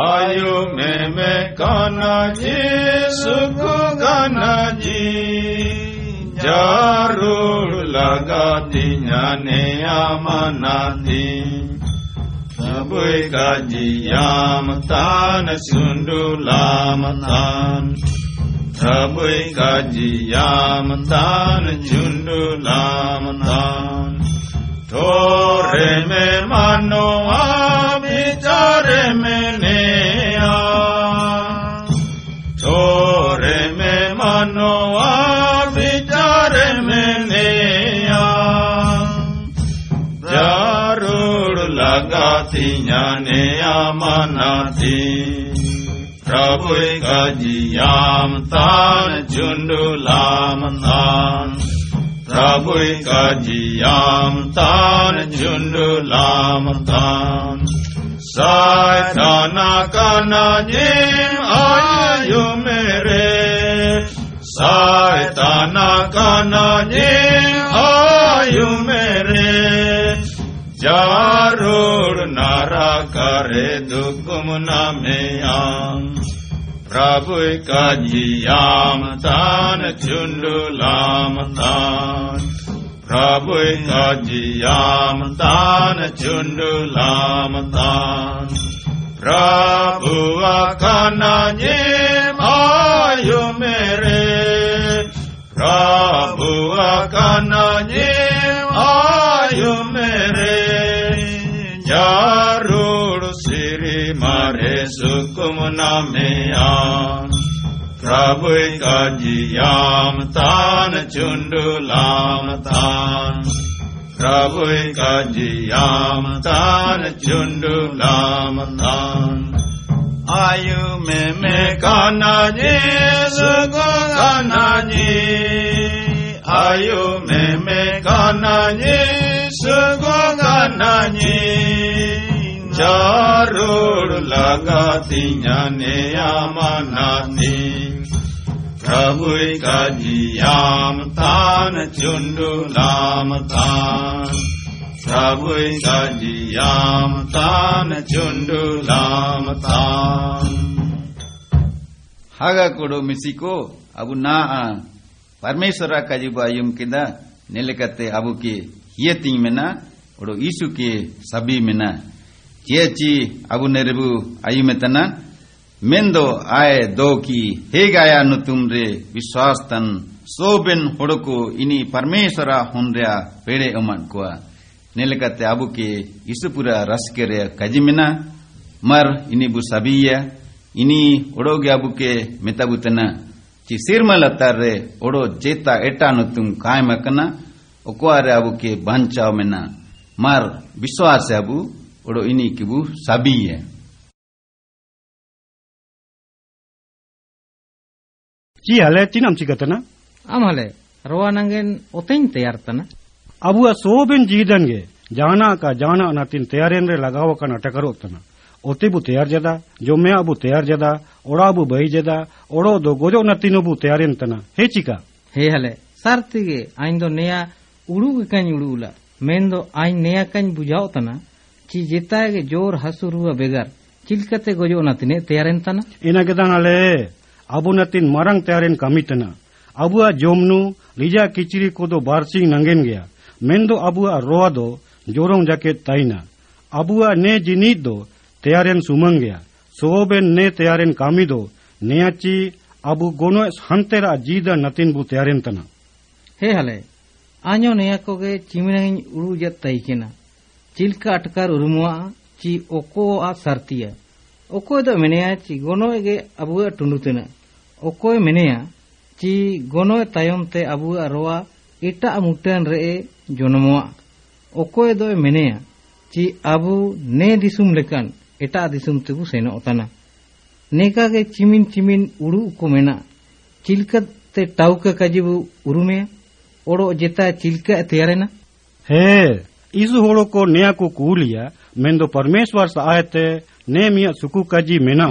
आयु में में काना जी सुख गाना जी ज़रूर लगाती जाने आमनाती सबui kajiyam tan sundulam tan sabui kajiyam tan jundulam tan tore me mano abitare me nea ติญาณเนอามนาติพระบุญกัจยามตานจุนดุลามนานพระบุญกัจยามตานจุนดุลามตานสายธานากานาญิมอายุเมเรสายธานากานาญิมอายุเมเร Jarur नारा करे दुकुम नामेयाम प्रभु काजियाम तान चुंडुलाम तान प्रभु काजियाम तान चुंडुलाम तान प्रभु आखाना जे आयु मेरे। प्रभु आखाना जे आयु मेरे। सुकुम नामेयाम प्रभु काजियाम तान चुंडुलाम तान प्रभु काजियाम तान चुंडुलाम तान आयु में में काना जी सुगो गाना जी आयु में में काना जी सुगो गाना जी ज़रूर लगाती जाने आमानाती प्रभु काजियाम तान चुंडुलाम तान प्रभु काजियाम तान चुंडुलाम तान haga kodo misiko abu naa parmeswara kajibu ayum kida nelekate abu ke hiyating mena odo isu ke sabi mena jechi abu nerebu ayumetana mendo ae doki hegaya nutumre viswastan soben hodoko ini parmeswara honrea pede oman kwa nelekate abu ke isupura raskere kajimena mar ini bu sabiya ini odoge abu ke metabutana ci sirmal atarre odo jeta eta nutum kaimakana okware abu ke banchao mena mar viswas abu odo ini kibu sabi sabiya Ci hale tinam cigatana. amale rowanangen otein teyartana Abua soben jidange jana ka jana natin teyaren re lagawa ka natakaro Ote bu teyar jada, jome abu teyar jada, ora abu bai jada, oro do gojo natino bu teyaren tana. He chika. he hale sartige aindo neya uruge kany urula mendo ain neya kany bujao tana ci jetaage jor hasuruwa begar cilkate gojo natine teyaren tana Ina gedan ale abu natin marang teyaren kamitana. Abua jomnu lija kichiri kodo barsing nangen gea. Mendo abua roa do jorong jaket taina. Abua ne jinit do teyaren sumang gea. Soben ne teyaren kami do neachi abu gono hantera jida natin bu teyaren tana. he hale anyo neyakoge chiminangin uru jet taikena cilka atkar urumwa ᱪᱤᱞᱠᱟ ᱟᱴᱠᱟᱨ ᱩᱨᱩᱢᱚᱜᱼᱟ ᱪᱤ ᱚᱠᱚᱣᱟᱜ ᱥᱟᱨᱛᱤᱭᱟ ᱚᱠᱚᱭ ᱫᱚ ᱢᱮᱱᱟᱭᱟ ᱪᱤ ᱜᱚᱱᱚᱭ ᱜᱮ ᱟᱵᱚᱣᱟᱜ ᱴᱩᱸᱰᱩ ᱛᱮᱱᱟᱜ ᱚᱠᱚᱭ ᱢᱮᱱᱟᱭᱟ ᱪᱤ ᱜᱚᱱᱚᱭ ᱛᱟᱭᱚᱢ ᱛᱮ ᱟᱵᱚᱣᱟᱜ ᱨᱚᱣᱟ ᱮᱴᱟᱜ ᱢᱩᱴᱟᱹᱱ ᱨᱮ ᱡᱚᱱᱢᱚᱜᱼᱟ ᱚᱠᱚᱭ ᱫᱚᱭ ᱢᱮᱱᱟᱭᱟ ᱪᱤ ᱟᱵᱚ ᱱᱮ ᱫᱤᱥᱚᱢ ᱞᱮᱠᱟᱱ ᱮᱴᱟᱜ ᱫᱤᱥᱚᱢ ᱛᱮᱵᱚ ᱥᱮᱱᱚᱜ ᱠᱟᱱᱟ ᱱᱮᱠᱟᱜᱮ ᱪᱤᱢᱤᱱ ᱪᱤᱢᱤᱱ ᱩᱲᱩᱜ ᱠᱚ ᱢᱮᱱᱟᱜ ᱪᱤᱞᱠᱟᱛᱮ ᱴᱟᱣᱠᱟ ᱠᱟᱡᱤᱵᱚ ᱩᱨᱩᱢᱮᱭᱟ ᱚᱲᱚᱜ ᱡᱮᱛᱟ ᱪᱤᱞᱠᱟ ᱛᱮᱭᱟᱨᱮᱱᱟ ᱦᱮᱸ इस होड़ो को नया को कह लिया मैं तो परमेश्वर से आए थे ने मिया सुकू का जी मेना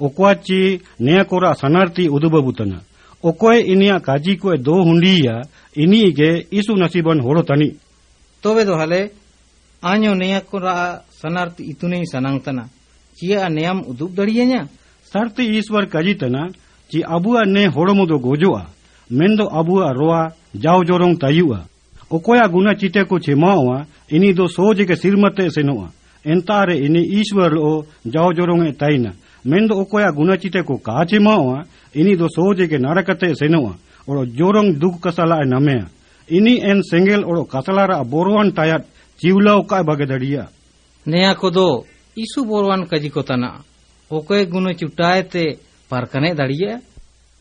ओकवाची नया कोरा सनार्थी उदबूतना ओकोए इनिया काजी को दो हुंडिया इनी गे इसु नसीबन होड़ो तनी तो वे तो हले आयो नया कोरा सनार्थी इतने ही सनांगतना। किया नियम उदुब दड़िए ना ईश्वर काजी तना जी अबुआ ने होड़ो मुदो गोजुआ। मेन दो अबुआ रोआ जाओ जोरों तयुआ। Okoya guna chite ko chemawa ini do soje ke sirmate senoa entare ini Ishwar o jau jorong e taina mendo okoya guna chite ko ka chemawa ini do soje ke narakate senoa oro jorong duk kasala e namea ini en sengel oro kasalara boruan tayat jiwla ukai bage dadia नेया को दो ईसु बोरवान कजी को तना okay गुनो चुटाए ते पारकने दड़िया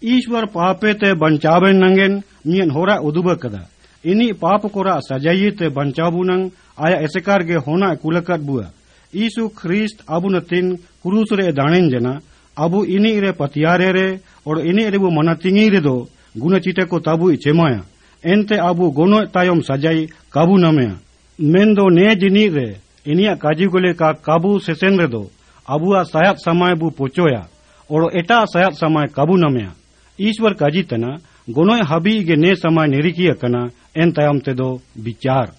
ईश्वर पापे ते बंचावे नंगेन मियन होरा उदुब इनी कोरा सजाई ते बंचाबू नंग, आया एसेकार के होना कुलकत बुआ। ईसु ख्रिस्त अबु नतिन, क्रूस रे दाणेन जना, अबु इनी रे पतियारे रे, और इनी रे वो मना तिंगी रे दो गुना चिटे को ताबु चेमाया एनते अबु गोनो तायम सजाई काबू नमेया। मेन दो ने जिनी रे, इनिया काजी को ले का काबू सेसेन रे दो, अबुआ सायत समय बु पोचोया, और एटा सायत समय काबू नमेया। ईश्वर काजी तना, गोनोय हबी गे ने समय कना एन तायम ते दो विचार।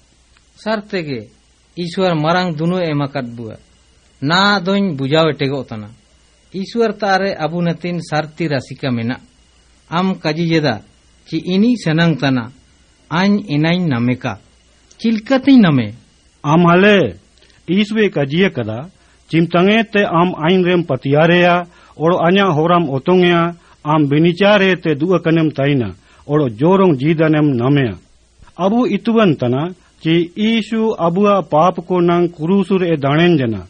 सरते के ईश्वर मरंग दुनो एमाकत बुआ ना दोइन बुझावे टेगो तना ईश्वर तारे अबु नतिन सरती रसिका मेना। आम काजी जेदा ची इनी सनंग तना। आइन इनाइन नमेका चिलकती नमे। आम हले ईश्वे काजिया कदा चिमतंगे ते आम आइन रेम पतियारेया और अन्या होराम ओतोंगया आम बिनिचारे ते ताइना और जोरों जीदनेम अबु इतुवन तना ची ईशु अबुआ पाप को नंग कुरुसुर ए दाणेन जना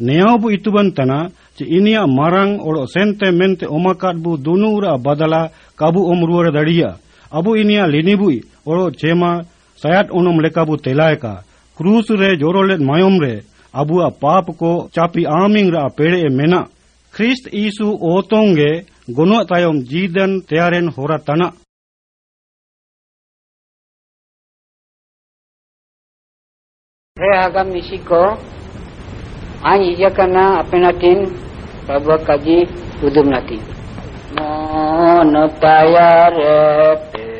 नेयाबु इतुवन तना ची इनिया मरंग और सेंते मेंते ओमाकाट बु दुनुरा बदला काबु ओमरुवर दड़िया अबु इनिया लिनिबुई और चेमा सयात ओनम लेकाबु तेलायका क्रूस रे जोरोलेट मायोम रे अबुआ पाप को चापी आमिंग रा पेड़े ए मेना ख्रिस्त ईसु ओतोंगे गुनो तायम जीदन तैयारेन होरा तना Reagam Nishiko, Anjijakana Apenatin, Prabhakaji Udumnati. Mon Payarepe,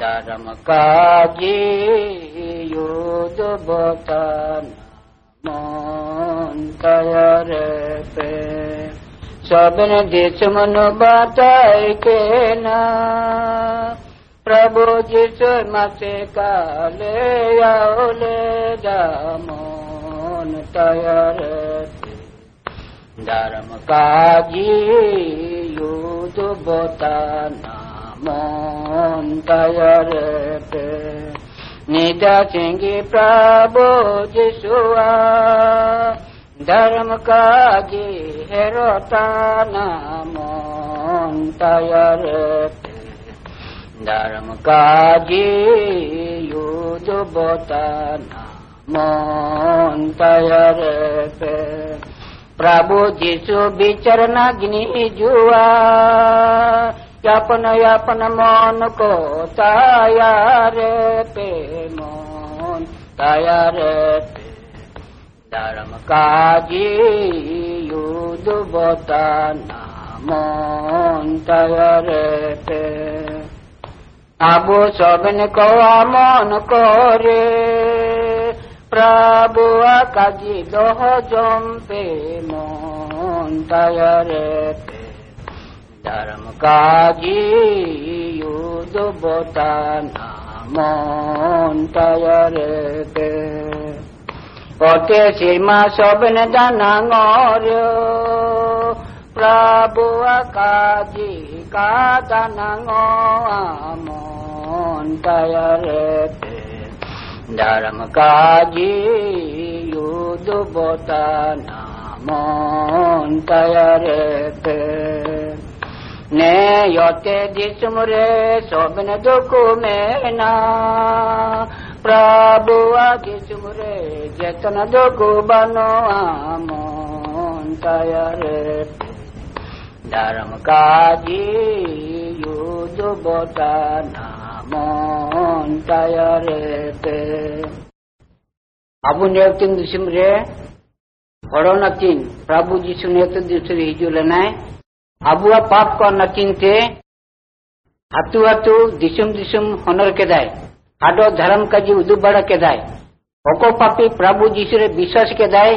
Dharamakaji Yudubhatana, Mon Payarepe, Sabine Dichamanu Bhatai Kena, प्रभु जिसु मसे काले आओ ले जामोन तयर धर्म काजी युद्ध बोताना मोन तयर पे निदा सिंगी प्रभु जिसुआ धर्म काजी हेरोताना मोन तयर पे धर्म काजी युद्ध बोताना मोन तयर पे। प्रभु जिसु विचरण अग्नि जुआ यापन यापन मन को तयार पे। मोन तयार पे। धर्म काजी युद्ध बोताना मोन तयार पे। আবু সবেন কওয়া মন করে প্রভু কাজি দহ জম্পে মন তয়রে ধর্ম কাজি ইউদ বতানা মন তয়রে ওতে সীমা সবেন জানা ngor प्रभुवकाजी का दनगो आमोन तयरते धर्म काजी युदुबोत नामोन तयरते ने योते दिसमुरे सोबन दुकुमेना। प्रभुआ किसुरे जेतन दुकु बनो आमोन तयरते ධර්මකාජී යුජබටනාමොන් තයරෙත අබු නියතින් දුසිම්රේ पढ़ो प्रभु जी ने तो दूसरे हिजू लेनाय अबुआ पाप को नचिन थे हतु हतु दिशुम दिशुम होनर के दाय आडो धर्म का जी उदू बड़ा के दाय ओको पापी प्रभु जीशु रे विश्वास के दाय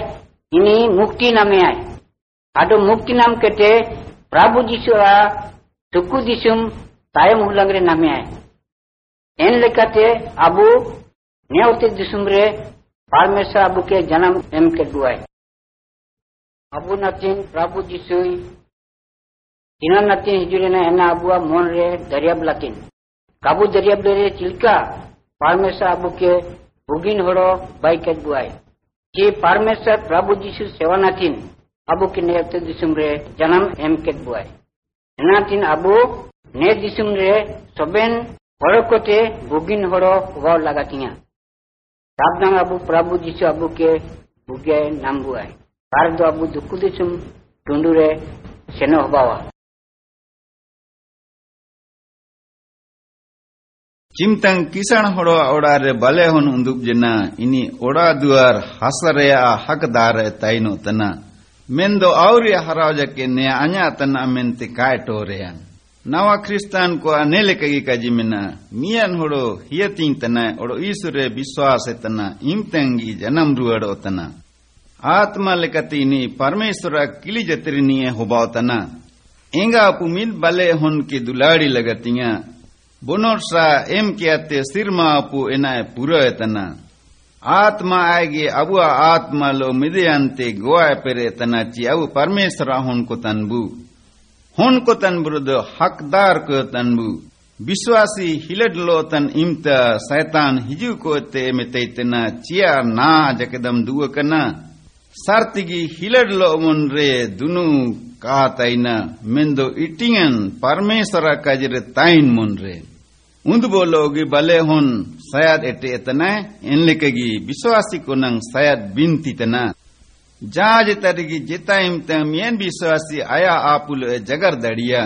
इनी मुक्ति नामे आए आडो मुक्ति नाम के ते પ્રભુ જીશુ와 듣고 디심 તાય મુલંગરે નામે આય. એન લખતે આબુ નેવતે દિસુમરે પરમેશ્વર આબુ કે જન્મ એમ કે દુઆય આબુ નતીન પ્રભુ જીશુ ઇના નતીન હિજુરીને એના આબુઆ મોન રે દરિયાબ લતીન કાબુ દરિયાબ રે ચિલકા પરમેશ્વર આબુ કે ભૂગીન હડો બાઈ કે દુઆય જે પરમેશ્વર પ્રભુ જીશુ સેવા નતીન ᱟᱵᱚ ᱠᱤᱱ ᱱᱮᱛᱮ ᱫᱤᱥᱚᱢ ᱨᱮ ᱡᱟᱱᱟᱢ ᱮᱢ ᱠᱮᱫ ᱵᱚᱣᱟᱭ ᱮᱱᱟᱛᱤᱱ ᱟᱵᱚ ᱱᱮ ᱫᱤᱥᱚᱢ ᱨᱮ ᱥᱚᱵᱮᱱ ᱦᱚᱲ ᱠᱚᱛᱮ ᱵᱩᱜᱤᱱ ᱦᱚᱲ ᱜᱚ ᱞᱟᱜᱟ ᱛᱤᱧᱟ ᱛᱟᱵᱫᱟᱝ ᱟᱵᱚ ᱯᱨᱚᱵᱷᱩ ᱡᱤᱥᱩ ᱟᱵᱚ ᱠᱮ ᱵᱩᱜᱮ ᱱᱟᱢ ᱵᱚᱣᱟᱭ ᱵᱟᱨ ᱫᱚ ᱟᱵᱚ ᱫᱩᱠᱩ ᱫᱤᱥᱚᱢ ᱴᱩᱸᱰᱩ ᱨᱮ ᱥᱮᱱᱚ ᱦᱚᱵᱟᱣᱟ ಚಿಮ್ತಂಗ್ ಕಿಸಾಣ ಹೊಡೋ ಅವಡಾರೆ ಬಲೆ ಹೊನ್ ಉಂದುಕ್ ಜನ ಇನಿ ಒಡಾ ದುವಾರ್ ಹಸರೆಯ ಹಕದಾರ ತೈನು ತನ ಮೆಂದೋ ಅವ್ರಿ ಹರಾಜಕ್ಕೆ ನೆ ಅನ್ಯ ತನ ಮೆಂತೆ ಕಾಯಟೋರೆಯ ನವ ಕ್ರಿಸ್ತಾನ್ ಕೋ ಅನೆಲೆಕಗಿ ಕಜಿಮಿನ ಮಿಯನ್ ಹೊಡೋ ಹಿಯತಿಂಗ್ ತನ ಒಡೋ ಈಸುರೆ ವಿಶ್ವಾಸ ತನ ಇಮ್ತಂಗಿ ಜನಂ ರುವಡೋ ತನ ಆತ್ಮ ಲೆಕತಿ ನಿ ಪರಮೇಶ್ವರ ಕಿಲಿ ಜತ್ರಿನಿಯೆ ಹೊಬಾವತನ ಎಂಗಾ ಪುಮಿಲ್ ಬಲೆ ಹೊನ್ K ದುಲಾಡಿ ಲಗತಿಯ Bonorsa em kiate sirma pu enai ಆತ್ಮ ಆಗಿ ಅವು ಆತ್ಮಲು ಮಿದೆಯಂತೆ ಗೋವಾ ಪೆರೆ ತನಚಿ ಅವು ಪರಮೇಶ್ವರ ಹೊನ್ಕು ತನ್ಬು ಹೊನ್ಕು ತನ್ಬುರುದು ಹಕ್ದಾರ್ ಕೋ ತನ್ಬು ವಿಶ್ವಾಸಿ ಹಿಲಡ್ಲೋ ತನ್ ಇಮ್ತ ಸೈತಾನ್ ಹಿಜು ಕೋತೆ ಮೆತೈತನ ಚಿಯಾ ನಾ ಜಕದಂ ದುವಕನ ಸಾರ್ತಿಗಿ ಹಿಲಡ್ಲೋ ಮುನ್ರೆ ದುನು ಕಾತೈನ ಮೆಂದು ಇಟ್ಟಿಯನ್ ಪರಮೇಶ್ವರ ಕಜರೆ ತೈನ್ ಮುನ್ರೆ ಉಂದು ಬೋಲೋಗಿ ಬಲೆ ಹೊನ್ सायद एटे एतना इन लेके विश्वासी को नंग सायद बिनती तना जाज तरीकी जेता इम तम विश्वासी आया आपुल ए जगर दड़िया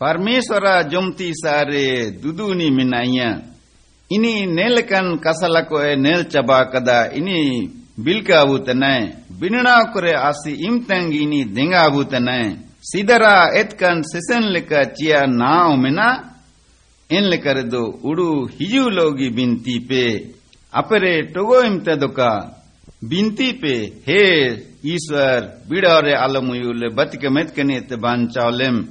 परमेश्वरा जमती सारे दुदुनी मिनाइया इनी नेलकन कसला को ए नेल चबा कदा इनी बिलका बुतना बिनना करे आसी इम इनी देंगा बुतना सिदरा एतकन सेसन लेका चिया नाव मिना इन कर दो उड़ू हिजू लोगी बिनती पे अपरे टोगो इम्तदुका बिनती पे हे ईश्वर बिड़ौरे आलमुयुले बतके के नेत बांचावलेम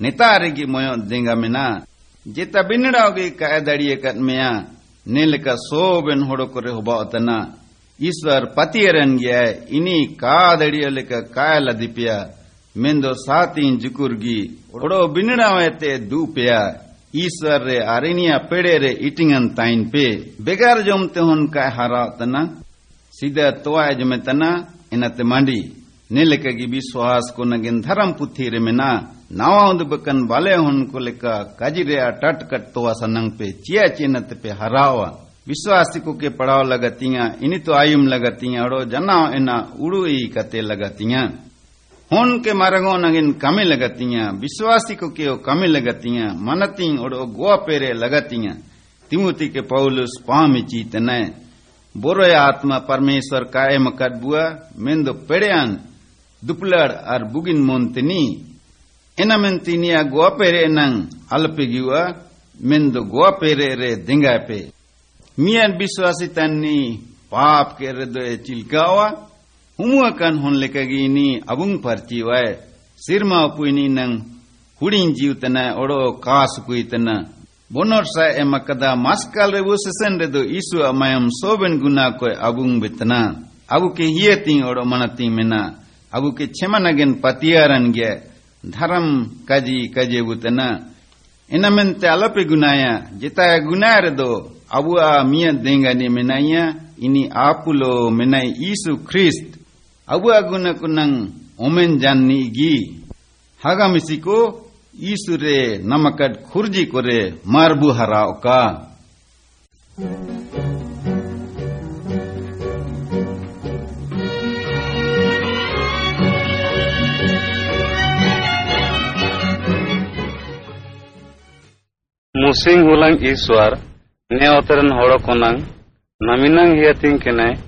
नेतारेगी मोयो देंगा मिना जेता बिनड़ाओगे काय दड़िए कदमिया नील का सोबेन होड़ो करे हो बातना ईश्वर पतियरन गया इनी का दड़िए लेकर काय लदिपिया मेंदो साती जुकुरगी ओड़ो बिनड़ावे ते दूपिया ईश्वर रे अरिनिया पेड़े रे इटिंगन ताइन पे। बेगार जोम ते हन का हारा तना। सीधा तोआ जमे इनते मांडी। नेलेकगी विश्वास को नगिन धर्म पुथी रे मेना नावा उंद बकन बाले हन को लेका काजिरे टट कट तोआ सनंग पे। चिया चिनत पे हरावा। विश्वासी को पड़ाव लगतिया, इनी तो आयुम लगतिया, अड़ो जना इना उड़ू कते लगतिया। Nangin kami lagatinya विश्वासी को के कमी लगतिया मनती और गोवा पेरे लगतिया तिमुति के पौलुस पामी चीतने बोरो आत्मा परमेश्वर कायम कदबुआ मेंदो पेड़ेन दुपलड़ और बुगिन मोंतनी ena mentinia goa pere nang alpegiwa mendo goa pere re dingape mian biswasi tanni paap ke redo chilkawa humuakan hon lekagi ini abung parci wae sirma puini nang hudin jiutana odo kas kuitana bonor sa emakada maskal rebu sesen redo isu amayam soben guna koy abung betana abu ke hiyeting odo manating mena abu ke chemanagen patiaran ge dharam kaji kaje butana enamente alape gunaya jeta gunaya redo abu a mia dengani menaya ini apulo menai isu krist abu අවවාගුණකු නං ඔමෙන් ජන්නේ ගී හගමිසිකෝ ඊසුරේ නමකට කුරජි කොරේ මර්බු හරාඕකා මුසිං හුලං ඊස්වාර් නෑ අතරන් හොඩකොනං නමිනං හියතින් කෙනෑ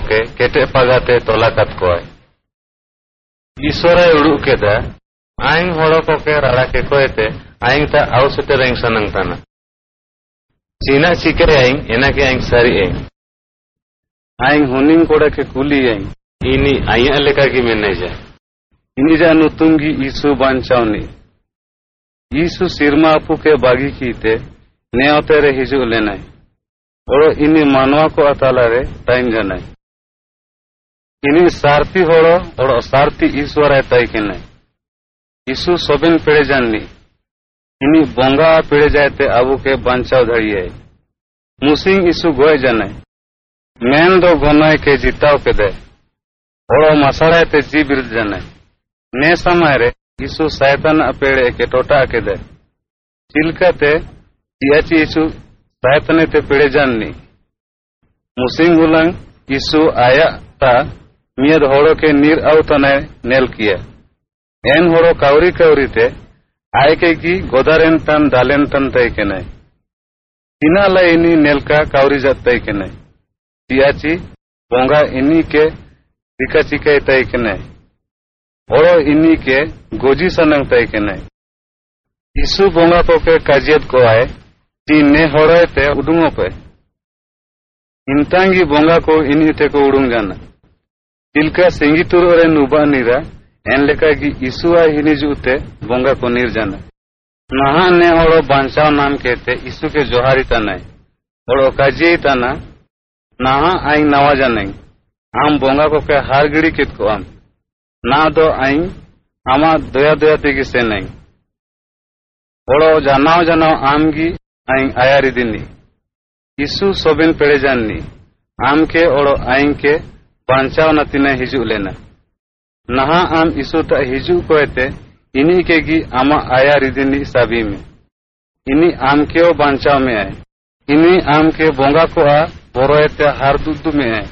के केटे पगाते तोलाकत को है। ईश्वर उड़ू के दे eyeing होड़ो को के राड़ा के कोएते आइंग ता आउ सुते रेंग सनंग ताना। चीना चिके आइंग एना के आइंग सारी आइंग आइंग हुनिंग कोड़ा के कुली आइंग इनी आइया लेका की मेने जाए। इनी जा नुतुंगी ईसु बांचावनी ईसु सिरमा अपू के बागी कीते नेवते रे हिजु लेनाय और इनी मानवा को अताला रे टाइम जानाय इनी सारती होड़ो और सारती ईश्वर है तय के पेड़े जाननी इनी बोंगा पेड़े जाते आबू के बांचाव धड़ी है मुसिंग ईसु गोय जानाय मेन दो गोनाय के जिताव के दे और मसाड़ा ते जी बिरद जानाय ने समय रे ईसु शैतान अपेड़े के टोटा के ईसु शैताने ते पेड़े जाननी। मुसिंग हुलंग ईसु आया ता मियद होड़ो के नीर अवतने नेल किया। एन होड़ो कावरी कावरी ते आय के की गोदारेन तन दालेन तन तय के नहीं तीना ला इनी नेल कावरी जात तय के नहीं चियाची बोंगा इनी के टिका चिका तय के नहीं होड़ो इनी के गोजी सनंग तय के नहीं ईसु बोंगा को काजियत को आए। ती ने होड़ो ते उडुंगो पे इंतांगी बोंगा को इनी ते को उडुंग जाना तिलका सिंगितुर और नुबा नीरा एन लेका की ईसुआ हिनिजुते बोंगा को नीर जाना नहा ने होड़ो बांचाव नाम कहते ईसु के जोहारी तना होड़ो काजिये तना नहा आई नवा जानाई आम बोंगा को के हार गिड़ी कित को आम ना दो आई आमा दया दया तेगी से नहीं होड़ो जानाव जानाव आम गी आई आयारी दिनी ईसु सोबिन पेड़े जाननी आम के ओड़ो आई के बांचाव नतीने हिजू लेना नहा आम ईसु ता हिजू को एते इन्हीं के गी आमा आया रिदिनी साबी में इन्हीं आम के ओ बांचाव में आए इन्हीं आम के बोंगा को आ बोरोएते हार दुदु में आए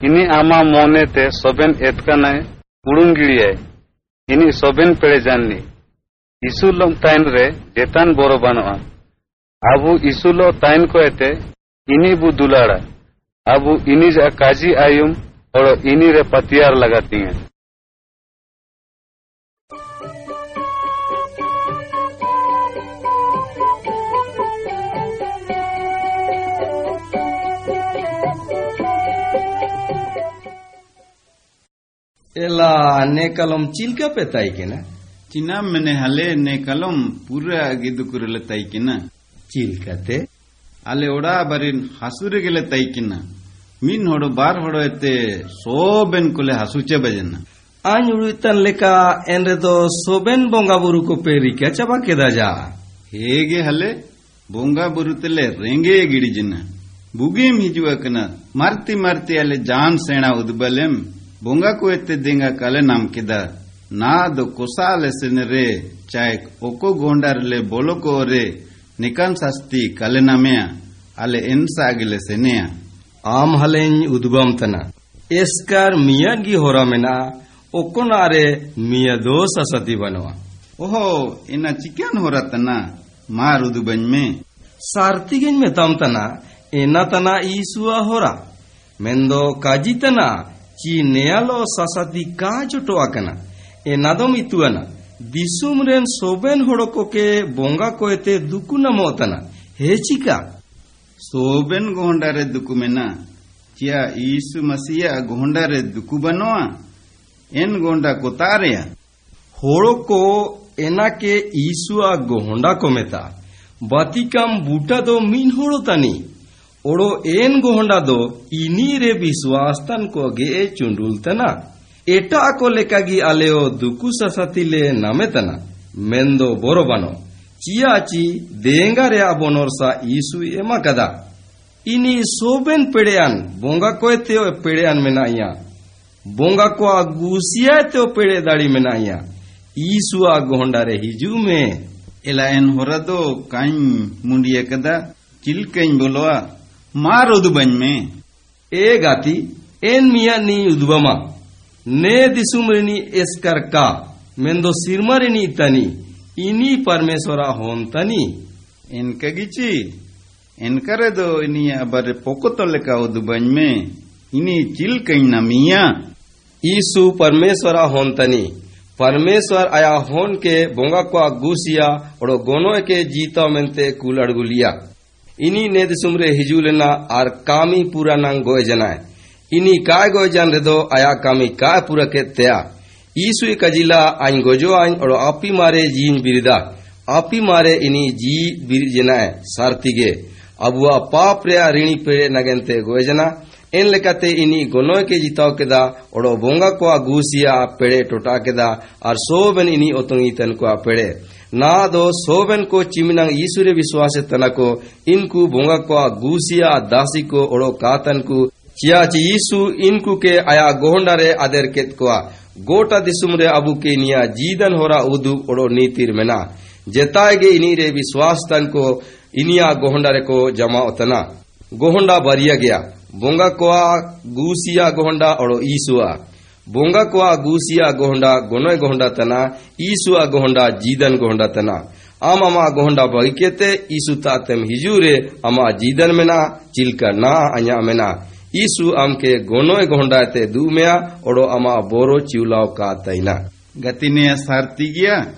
इन्हीं आमा मोने ते सोबेन एतका नए उड़ुंगिड़ी है इन्हीं सोबेन पेड़े जाननी ईसु लोग ताइन रे जेतान बोरो बनवा अबू ईसु लो ताइन को एते इन्हीं बु दुलाड़ा अबू इन्हीं जा काजी आयुम और इन्हीं रे पतियार लगाती हैं एला ने कलम चिलका पे ताई के ना ಚಿನ್ನ ಮೆನೆ ಹಲೆ ನೆ ಕಲಂ ಪೂರ ಆಗಿದ್ದು ಕುರಲ ತೈಕಿನ ಚೀಲ್ಕತೆ ಅಲ್ಲಿ ಓಡಾಬರಿ ಹಸುರಿಗೆಲೆ ತೈಕಿನ ಮೀನ್ ಹೊಡು ಬಾರ್ ಹೊಡು ಎತ್ತೆ ಸೋಬೆನ್ ಕುಲೆ ಹಸುಚೆ ಬಜನ್ನ ಆಂಜ್ ಉಳಿತನ್ ಲೆಕ್ಕ ಏನ್ರೆದೋ ಸೋಬೆನ್ ಬೊಂಗಾಬುರು ಕೊಪ್ಪೇರಿಕೆ ಚಬಾಕೆದಾಜ ಹೇಗೆ ಹಲೆ ಬೊಂಗಾಬುರುತೆಲೆ ರೆಂಗೆ ಗಿಡಿಜಿನ ಬುಗೇಮ್ ಹಿಜುವಕನ ಮಾರ್ತಿ ಮಾರ್ತಿ ಅಲ್ಲಿ ಜಾನ್ ಸೇಣ ಉದ್ಬಲೆಂ ಬೊಂಗಾ ಕುವೆತ್ತೆ ದೇಂಗ ಕಲೆ ನಾಮ್ಕಿದ ನಾದು ಕುಸಾಲೆ ಸಿನರೆ ಚಾಯಕ್ ಒಕ್ಕೋ ಗೋಂಡಾರ್ಲೆ ಬೋಲೋಕೋರೆ nikamsasti kalenamea ale ensagilesenea ᱟᱢ ᱦᱟᱞᱮᱧ ᱩᱫᱽᱜᱚᱢ ᱛᱟᱱᱟ ᱮᱥᱠᱟᱨ ᱢᱤᱭᱟ ᱜᱤ ᱦᱚᱨᱟ ᱢᱮᱱᱟ ᱚᱠᱚᱱᱟᱨᱮ ᱢᱤᱭᱟ ᱫᱚ ᱥᱟᱥᱟᱛᱤ ᱵᱟᱱᱣᱟ ᱚᱦᱚ ᱤᱱᱟ ᱪᱤᱠᱟᱱ ᱦᱚᱨᱟ ᱛᱟᱱᱟ ᱢᱟᱨ ᱩᱫᱩᱵᱟᱹᱧ ᱢᱮ ᱥᱟᱨᱛᱤᱜᱤᱧ ᱢᱮᱛᱟᱢ ᱛᱟᱱᱟ ᱮᱱᱟ ᱛᱟᱱᱟ ᱤᱥᱩᱣᱟ ᱦᱚᱨᱟ ᱢᱮᱱᱫᱚ ᱠᱟᱡᱤ ᱛᱟᱱᱟ ᱪᱤ ᱱᱮᱭᱟᱞᱚ ᱥᱟᱥᱟᱛᱤ ᱠᱟ ᱡᱚᱴᱚ ᱟᱠᱟᱱᱟ ᱮᱱᱟᱫᱚᱢ ᱤᱛᱩᱣᱟᱱᱟ ᱫᱤᱥᱚᱢ ᱨᱮᱱ ᱥᱚᱵᱮᱱ ᱦᱚᱲ ᱠᱚᱠᱮ ᱵᱚᱸᱜᱟ ᱠᱚᱭᱛᱮ ᱫᱩᱠᱩ ᱱᱟᱢᱚᱜ ᱛᱟᱱᱟ ᱦᱮ ᱪᱤᱠᱟ ᱥᱚᱵᱮᱱ ᱜᱚᱦᱚᱸᱰᱟ ᱨᱮ ᱫᱩᱠᱩ ᱢᱮᱱᱟ ᱪᱮᱭᱟ ᱤᱥᱩ ᱢᱟᱥᱤᱭᱟ ᱜᱚᱦᱚᱸᱰᱟ ᱨᱮ ᱫᱩᱠᱩ ᱵᱟᱱᱚᱣᱟ ᱮᱱ ᱜᱚᱦᱚᱸᱰᱟ ᱠᱚ ᱛᱟᱨᱮᱭᱟ ᱦᱚᱲ ᱠᱚ ᱮᱱᱟ ᱠᱮ ᱤᱥᱩᱟ ᱜᱚᱦᱚᱸᱰᱟ ᱠᱚ ᱢᱮᱛᱟ ᱵᱟᱛᱤᱠᱟᱢ ᱵᱩᱴᱟ ᱫᱚ ᱢᱤᱱ ᱦᱚᱲ ᱛᱟᱱᱤ ᱚᱲᱚ ᱮᱱ ᱜᱚᱦᱚᱸᱰᱟ ᱫᱚ ᱤᱱᱤ ᱨᱮ ᱵᱤᱥᱣᱟᱥ ᱛᱟᱱ ᱠᱚ ᱜᱮ ᱪᱩᱸᱰᱩᱞ ᱛᱟᱱᱟ ᱮᱴᱟᱜ ᱠᱚ ᱞᱮᱠᱟᱜᱮ ᱟᱞᱮᱭᱚ ᱫᱩᱠᱩ ᱥᱟᱥᱟᱛᱤᱞᱮ ᱱᱟᱢᱮᱛᱟᱱᱟ ᱢᱮᱱᱫᱚ ᱵᱚᱨᱚᱵᱟᱱᱚ ᱪᱤᱭᱟᱪᱤ ᱫᱮᱝᱜᱟ ᱨᱮᱭᱟᱜ ᱵᱚᱱᱚᱨᱥᱟ ᱤᱥᱩᱭ ᱮᱢᱟ ᱠᱟᱫᱟ ᱤᱱᱤ ᱥᱚᱵᱮᱱ ᱯᱮᱲᱮᱭᱟᱱ ᱵᱚᱸᱜᱟ ᱠᱚᱭᱛᱮ ᱯᱮᱲᱮᱭᱟᱱ ᱢᱮᱱᱟᱭᱟ ᱵᱚᱸᱜᱟ ᱠᱚᱣᱟᱜ ᱜᱩᱥᱤᱭᱟᱛᱮ ᱯᱮᱲᱮ ᱫᱟᱲᱮ ᱢᱮᱱᱟᱭᱟ ᱤᱥᱩᱣᱟᱜ ᱜᱚᱦᱚᱸᱰᱟ ᱨᱮ ᱦᱤᱡᱩᱜ ᱢᱮ ᱮᱞᱟᱭᱮᱱ ᱦᱚᱨᱟ ᱫᱚ ᱠᱟᱧ ᱢᱩᱸᱰᱤᱭᱟ ᱠᱟᱫᱟ ᱪᱤᱞᱠᱟᱧ ᱵᱚᱞᱚᱣᱟ ᱢᱟᱨ ᱩᱫᱩᱵᱟᱹᱧ ᱢᱮ ᱮ ᱜᱟᱛᱤ ᱮᱱ ᱢᱤᱭᱟ ᱱᱤ ᱩᱫᱩᱵᱟᱢᱟ ने दिसुम रिनी एस्कर का मेन्दो सिरमा तनी इनी परमेश्वरा होन तनी। इनके गिची इनकरे दो इनी अबर पोकोतल का उदुबन में इनी चिल कहीं ना मिया। ईसु परमेश्वरा होन तनी परमेश्वर आया होन के बोंगा को गुसिया और गोनो के जीता में ते कुलड़ गुलिया इनी ने दिसुमरे हिजुलना आर कामी पूरा नंग गोए जनाए। इनिकायन रेदो आया कामी काय पूरा केत्या ईसु कजिला आइन गोजो आइन और आपी मारे जीन बिरिदा आपी मारे इनी जी बिरिजनाए सारतिगे अबुआ पाप रे ऋणी पेड़े नगेनते गोजना इन लेकाते इनी गोनोय के जिताव केदा और बोंगा को गुसिया पेड़े टोटा केदा और सोबन इनी ओतंगी तन को पेड़े ना दो सोबन को चिमनंग ईसुरे विश्वास तनको इनको बोंगा को गुसिया दासी को ओड़ो कातन को चियाची यीशु इनको के आया गोहंडारे आदर को गोटा दिसुम रे अबु के निया जीदन ओड़ो नीतिर मेना। जेताए गे इनी रे विश्वास तन को इनिया गोहंडारे को जमा उतना गोहंडा बरिया गया। बोंगा गुसिया गोहंडा ईसुआ। बोंगा कोआ गुसिया गोहंडा गोनोय गोहंडा जीदन गोहंडा तना। आम बगिकेते ईसु तातेम हिजूरे अमा जीदन मेना, चिलका ना अ냐 मेना। ईसु आम गोनोय गोहंडा ते दूमेया ओड़ो अमा बोरो चिउलाव का तैना Gatinia sartigia.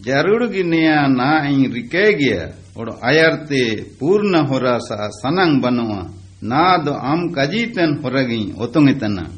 Jarur ginia na ing rikegia. Odo ayarte purna horasa sanang banua. Na do am kajiten horagin otongitana.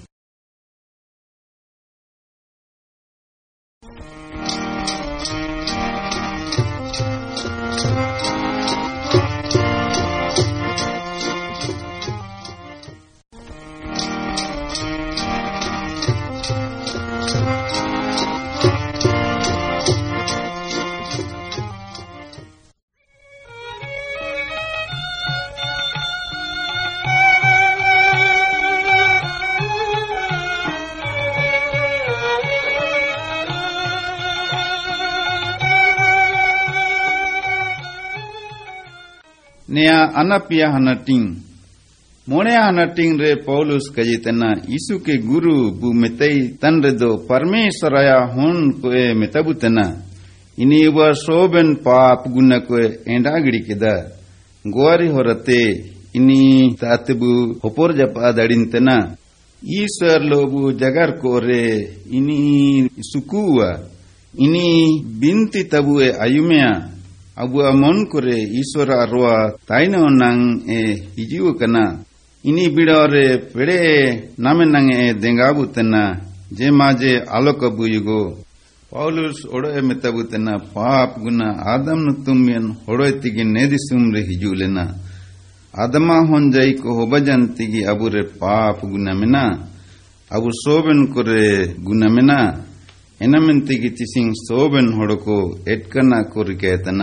Nea anapia hanating. Monea hanating re Paulus kajitana Isu ke guru bu metai tanredo parmesaraya hun koe metabutana. Iniva soben paap guna koe endagiri keda. Goari horate ini tatibu hopor japa dadintana. Ishwar lube ಜಗರ್ ಕೋರೆ ಇನಿ ಸುಕುವ ಇನಿ ಬಿಂತಿ ತಬುವೆ ಅಯುಮೆಯ agua mon kore iswara arwa taino nang e hijiu kana ini bidore pere namen nang e dengabutena je maje alok buyugo ಪೌಲುಸ್ ಒಡವೆ ಮೆತ್ತಬುತನ pop ಗುಣ ಆದಮ್ನ ತುಂಬಿಯನ್ ಹೊಡೊಯ್ತಿಗೆ ನೇದಿಸುಮ್ರೆ ಹಿಜುಲೆನ ಅದಮ ಹೊಂಜೈಕು ಹೊಬಜಂತಿಗೆ ಅಬುರೆ pop ಗುಣಮೆನ ಅವು ಸೋಬೆನ್ ಕೊರೆ ಗುಣಮೆನ ಎನಮೆಂತಿಗಿತಿಸಿಂಗ್ ಸೋಬೆನ್ ಹೊಡಕು ಎಟ್ಕನ ಕುರಿಕೇತನ.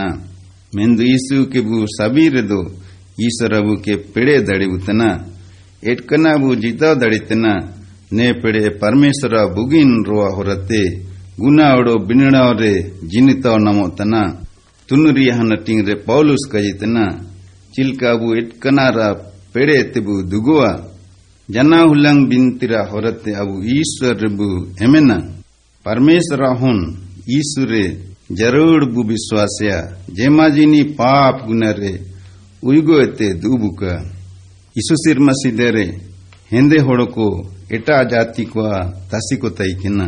ಮೆಂದು ಈಸು ಕೆಬು ಸಬೀರದು, ಈಸರವು K ಪಿಡೆ ದಡಿವುತನ. ಎಟ್ಕನವು ಜಿತ ದಡಿತನ, ನೇ ಪಿಡೆ ಪರಮೇಶ್ವರ ಬುಗಿನ್ ರುವ ಹೊರತೆ. ಗುಣಾವಡು ಬಿನ್ನಡವರೆ ಜಿನಿತ ನಮೋತನ. ತುನುರಿಯಹನ ಟಿಂಗ್ರೆ ಪೌಲುಸ್ ಕಜಿತನ ಚಿಲ್ಕಾಬು ಎಟ್ಕನಾರ ಪೆಡೆ ಎತ್ತಿಬು ದುಗುವ. ಜನ ಹುಲ್ಲಂಗ್ ಬಿಂತಿರ ಹೊರತೆ ಅವು ಈಶ್ವರಬು ಹೆಮೆನ. પરમેશ્વર અહુન ઈશ્વરે જરૂર બુ વિશ્વાસ્યા જેમાજીની પાપ ગુનરે ઉઈગો તે દુબુક ઈસુસિર મસીદેરે हिंदे होड़को, एटा जाति को दासी को तईकिन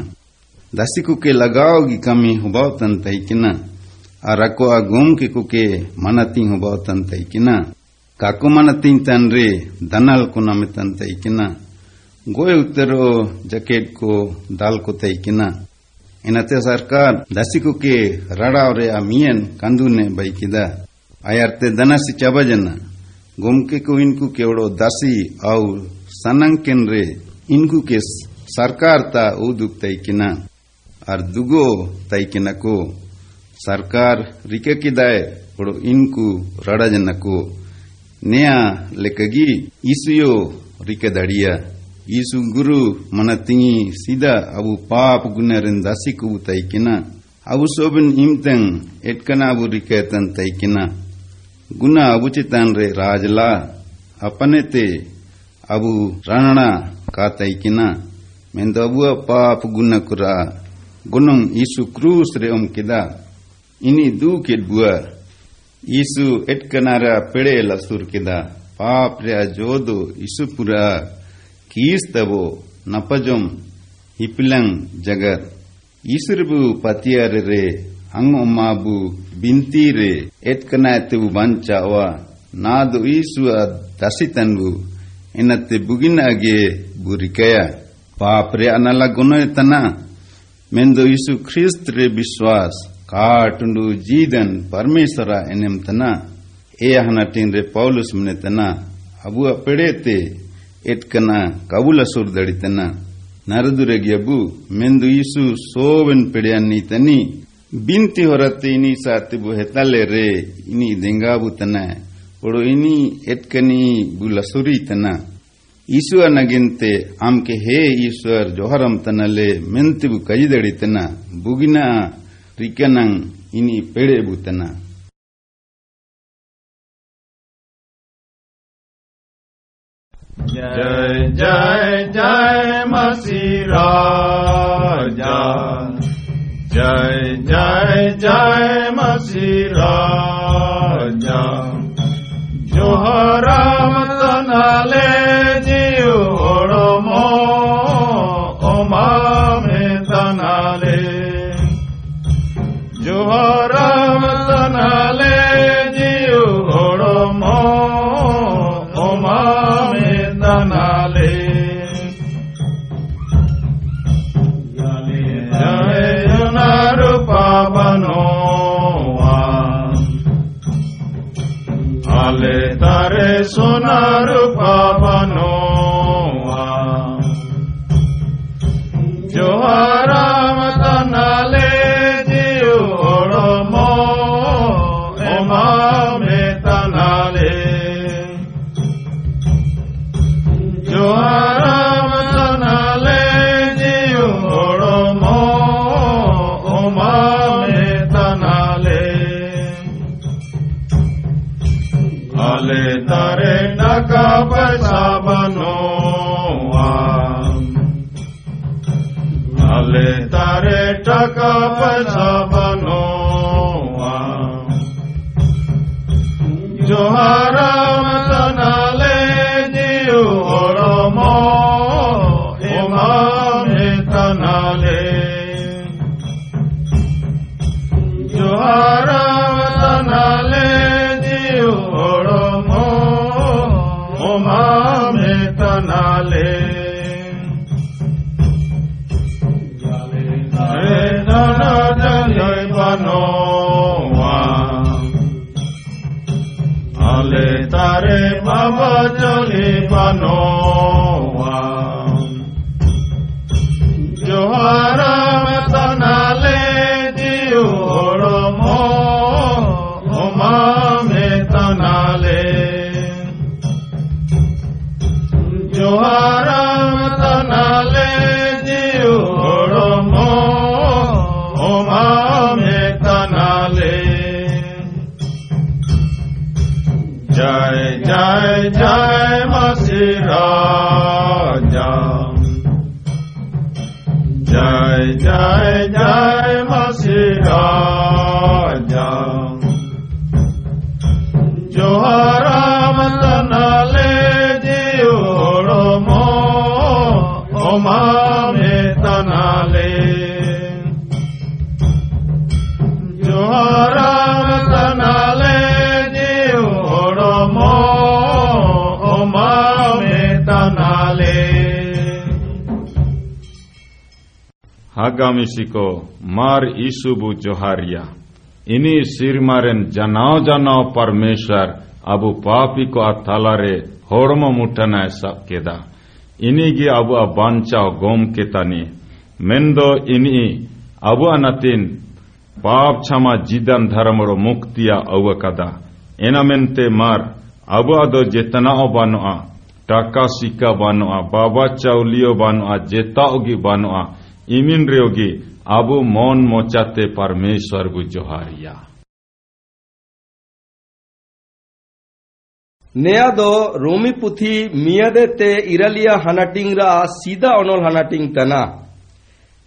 दासी को के लगाओ की कमी हुबाव तन तईकिन अरको आ गुम के कुके मनती हुबाव तन काको मनती तन रे दनल को नम तन गोय उतरो जकेट को दाल को तईकिन Inate sarkar dasiku ke radaure amien kandune baikida. Ayarte danasi chabajana. Gomke ko inku ke odo dasi au sananken re inku ke sarkar ta uduk taikina. Ar dugo taikina ko sarkar rike kidae odo inku radajana ko. Nea lekagi isuyo rike dadia. ಯೀಸು ಗುರು ಮನ ತಿಂಗಿ ಸಿದ ಅವು ಪಾಪ ಗುಣರಿನ್ ದಸಿಕು ತೈಕಿನ ಅವು ಸೋಬಿನ್ ಇಮ್ತಂ ಎಟ್ಕನ ಅವು ರಿಕೇತನ್ ತೈಕಿನ ಗುಣ ಅವುಚಿತನ್ ರೇ ರಾಜಲಾ apane te abu ranana katai kina mendo abua paap guna kura gunung Isu krus re om kida ini du kid bua Isu et kanara pede lasur kida paap re jodo Isu pura kis tabo napajom hipilang jagat Isirbu patiare re ang omabu bintire et kana tu bancawa nadu Isu dasitanbu enate buginage burikaya ಪಾಪ್ರೆ ಅನ್ನಲ್ಲ ಗುಣ ತನ ಮೆಂದು ಯೀಸು ಕ್ರಿಸ್ತ್ರೆ ವಿಶ್ವಾಸ ಕಾಟುಂಡು ಜೀದನ್ ಪರಮೇಶ್ವರ ಎನೆಂ ತನ ಏ ಹನ ಟಿಂದ್ರೆ ಪೌಲುಸ್ ಮನೆ ತನ ಅಬು ಪೆಡೆತೆ ಎತ್ಕನ ಕವುಲ ಸುರ್ದಡಿತನ ನರದುರಗಿಯಬು ಮೆಂದು ಈಸು ಸೋವೆನ್ ಪೆಡೆಯನ್ನೀತನಿ ಬಿಂತಿ ಹೊರತ್ತೆ ಇನಿ ಸಾತಿಬು ಹೆತಲೆ ರೇ, ಇನಿ ದೆಂಗಾಬುತನ, ಒಡು ಇನಿ ಎತ್ಕನಿ ಬುಲ ಸುರೀತನ. ಈಶ್ವರನಗಿಂತೆ ಆಮ್ಕೆ ಹೇ ಈಶ್ವರ್ ಜೋಹರಂ ತನಲೆ ಮೆಂತಿಬು ಕೈದಡಿತನ, ಬುಗಿನ ರಿಕನಂ ಇನಿ ಪೆಡೆಬುತನ. जय जय जय मसीरा जय जय जय मसीरा जोहरम तनले ale tare naka pasabano मामे तनाले। जोहर मो मामे हागामी सिको मार ईसुबु जोहारिया। इन सिरमारेन जनाओ जनाओ परमेश्वर, अब पापी को अथालारे होड़मो मुठना है सब केदा। Hormo mutana sab keda. Ini gi abu abancha gom ketani. Mendo ini abu anatin पाप क्षमा जीदन धर्मरो मुक्तिया अवकदा एनामेंते मार अबु अदो जेतना बानुआ टाका सिक्का बानुआ बाबा चाउलियो बानुआ जेताओगी बानुआ इमिन रेयोगी अबु मौन मोचाते परमेश्वर गु जोहारिया ᱱᱮᱭᱟ ᱫᱚ ᱨᱳᱢᱤ ᱯᱩᱛᱷᱤ ᱢᱤᱭᱟᱫᱮ ᱛᱮ ᱤᱨᱟᱞᱤᱭᱟ ᱦᱟᱱᱟᱴᱤᱝ ᱨᱟ ᱥᱤᱫᱟ ᱚᱱᱚᱞ ᱦᱟᱱᱟᱴᱤᱝ ᱛᱟᱱᱟ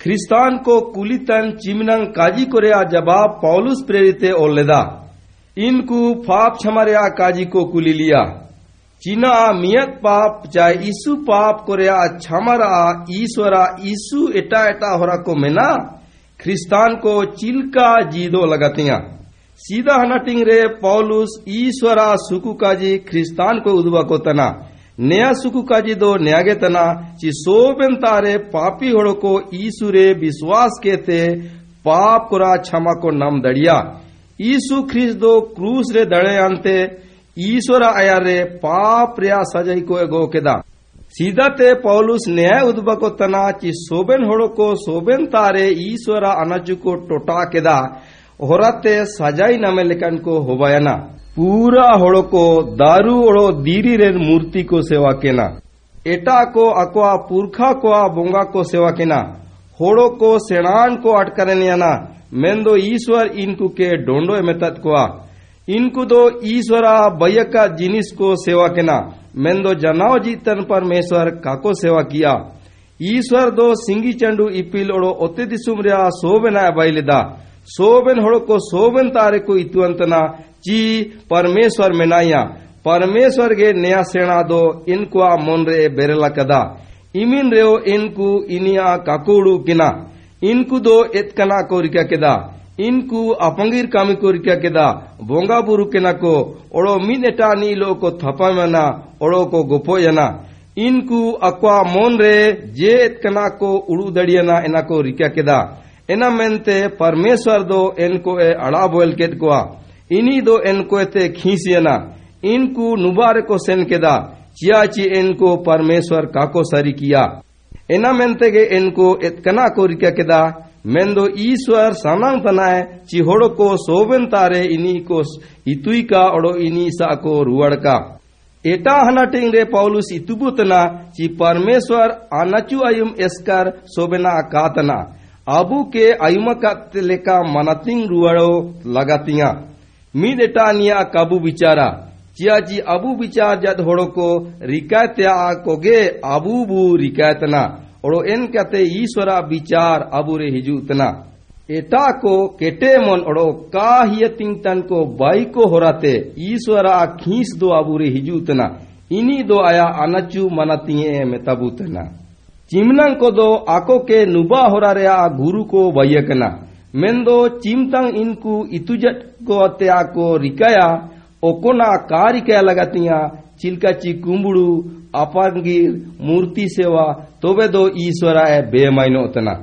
ख्रिस्तान को कुलितन चिमनंग काजी कोरेया जवाब पौलुस प्रेरित ओलेदा इनको पाप क्षमरिया काजी को कुली लिया चीना मियत पाप चाहे ईसु पाप कोरेया क्षमरा ईश्वरा ईसु एटा एटा होरा को मेना ख्रिस्तान को चिलका जीदो लगतिया सीधा हनटिंग रे पौलुस ईश्वरा सुकु काजी ख्रिस्तान को को तना नया सुकु काजी दो न्यागे तना, ची सोबेन तारे पापी होड़ो को क्षमा को नाम दड़िया। ईसु ख्रिस दो क्रूस रे दड़े अंते ईश्वर आया रे पाप रे सजाई को एगो केदा। सीधा ते पौलुस न्याय उद्बा को तना, ची सोबेन होड़ो को सोबेन तारे ईश्वर अनजु को टोटा केदा। सजाई नामे लेकन को होबायना। पूरा होड़ो को, दारू ओड़ो दीरी रे मूर्ति को सेवा केना। एटा को, अकवा पुरखा को, बोंगा को सेवा केना। होड़ो को सेणान को अटकरनियाना मेंदो ईश्वर इनको के डोंडो मेतत को इनको दो ईश्वरा, बयका, जिनिस को सेवा केना। मेंदो जनाव जीतन परमेश्वर काको सेवा किया। ईश्वर दो सिंगी चंडू इपिल ओड़ो ओते सोबेना सोबेन होड़ो को सोबेन तारे को इतुअंतना ची परमेश्वर मेनाया परमेश्वर गे नया सेना दो इनको मन रे बेरला कदा इमिन रेओ इनको इनिया काकुड़ू किना इनको दो एतकना को रिका केदा इनको अपंगीर कामी को रिका केदा बोंगा बुरु केना को ओड़ो मिन एटा नीलो को थपा मना ओड़ो को गोपोयना इनको मन एतकना को एना को मेनते परमेश्वर दो इनको ए अड़ा बोल कोआ इनी दो इनको एते खींसियना इनको नुबार को सेन केदा चियाची इनको परमेश्वर काको सरी किया एना मेनते गे इनको इतकना को रिका केदा मेंदो ईश्वर सानांग तनाए चिहोड़ो को सोबेन तारे इनी को इतुई का ओड़ो इनी सा को रुवड़ का एटा हनाटिंग रे पौलुस इतुबुतना ची परमेश्वर आनाचु आयुम एस्कर सोबेना कातना abu ke ayumakat leka manating ruwaro lagatinga mid eta nia kabu bicara cia ji abu bicar jat horo ko rikatya koge abu bu rikatna oro en kate ईश्वरा विचार अबू रे हिजुतना एटा को केटे मन ओड़ो का हियतिंग तन को बाई को होराते ईश्वरा दो अबू रे हिजुतना इनी दो आया अनचु मनतिए में तबुतना चिमनंग को दो आको के नुबा होरा रे गुरु को बयकना मेंदो चिमतंग इनको इतुजट को त्या को रिकाया, ओकोना का रिकाया लगातिया, चिलकाची कुंबड़ू अपांगीर मूर्ति सेवा तोबे दो ईश्वरा ए बेमाइनो तना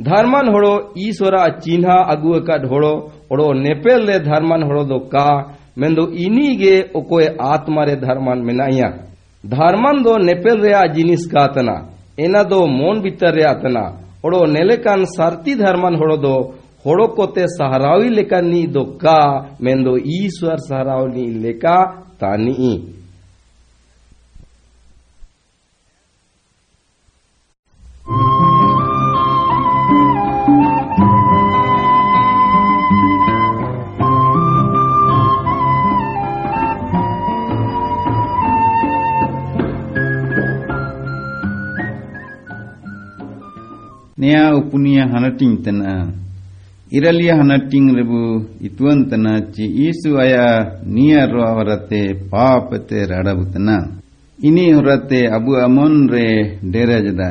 धर्मन होड़ो ईश्वरा चिन्हा अगुए का ढोड़ो, ओड़ो नेपेल ले धर्मन होड़ो दो का, मेंदो इनी गे ओकोए आत्मा रे धर्मन मेनाइया। धर्मन दो नेपेल रे जिनिस का तना एना दो मोन भीतर रे आतना ओड़ो नेलेकान सारती धर्मन होड़ो दो होड़ो कोते सहारावी लेकान नी दो ಮ್ಯಾ ಉಪುನಿಯ ಹನಟಿಂಗ್ ತನ ಇರಲಿಯ ಹನಟಿಂಗ್ ರಬು ಇತುವಂತನ ಚಿ ಈಸು ಅಯ ನಿಯರ್ ಅವರತೆ ಪಾಪತೆ ರಡಬುತನ ಇನಿ ಹೊರತೆ ಅಬು ಅಮೋನ್ ರೇ ಡೇರಜದ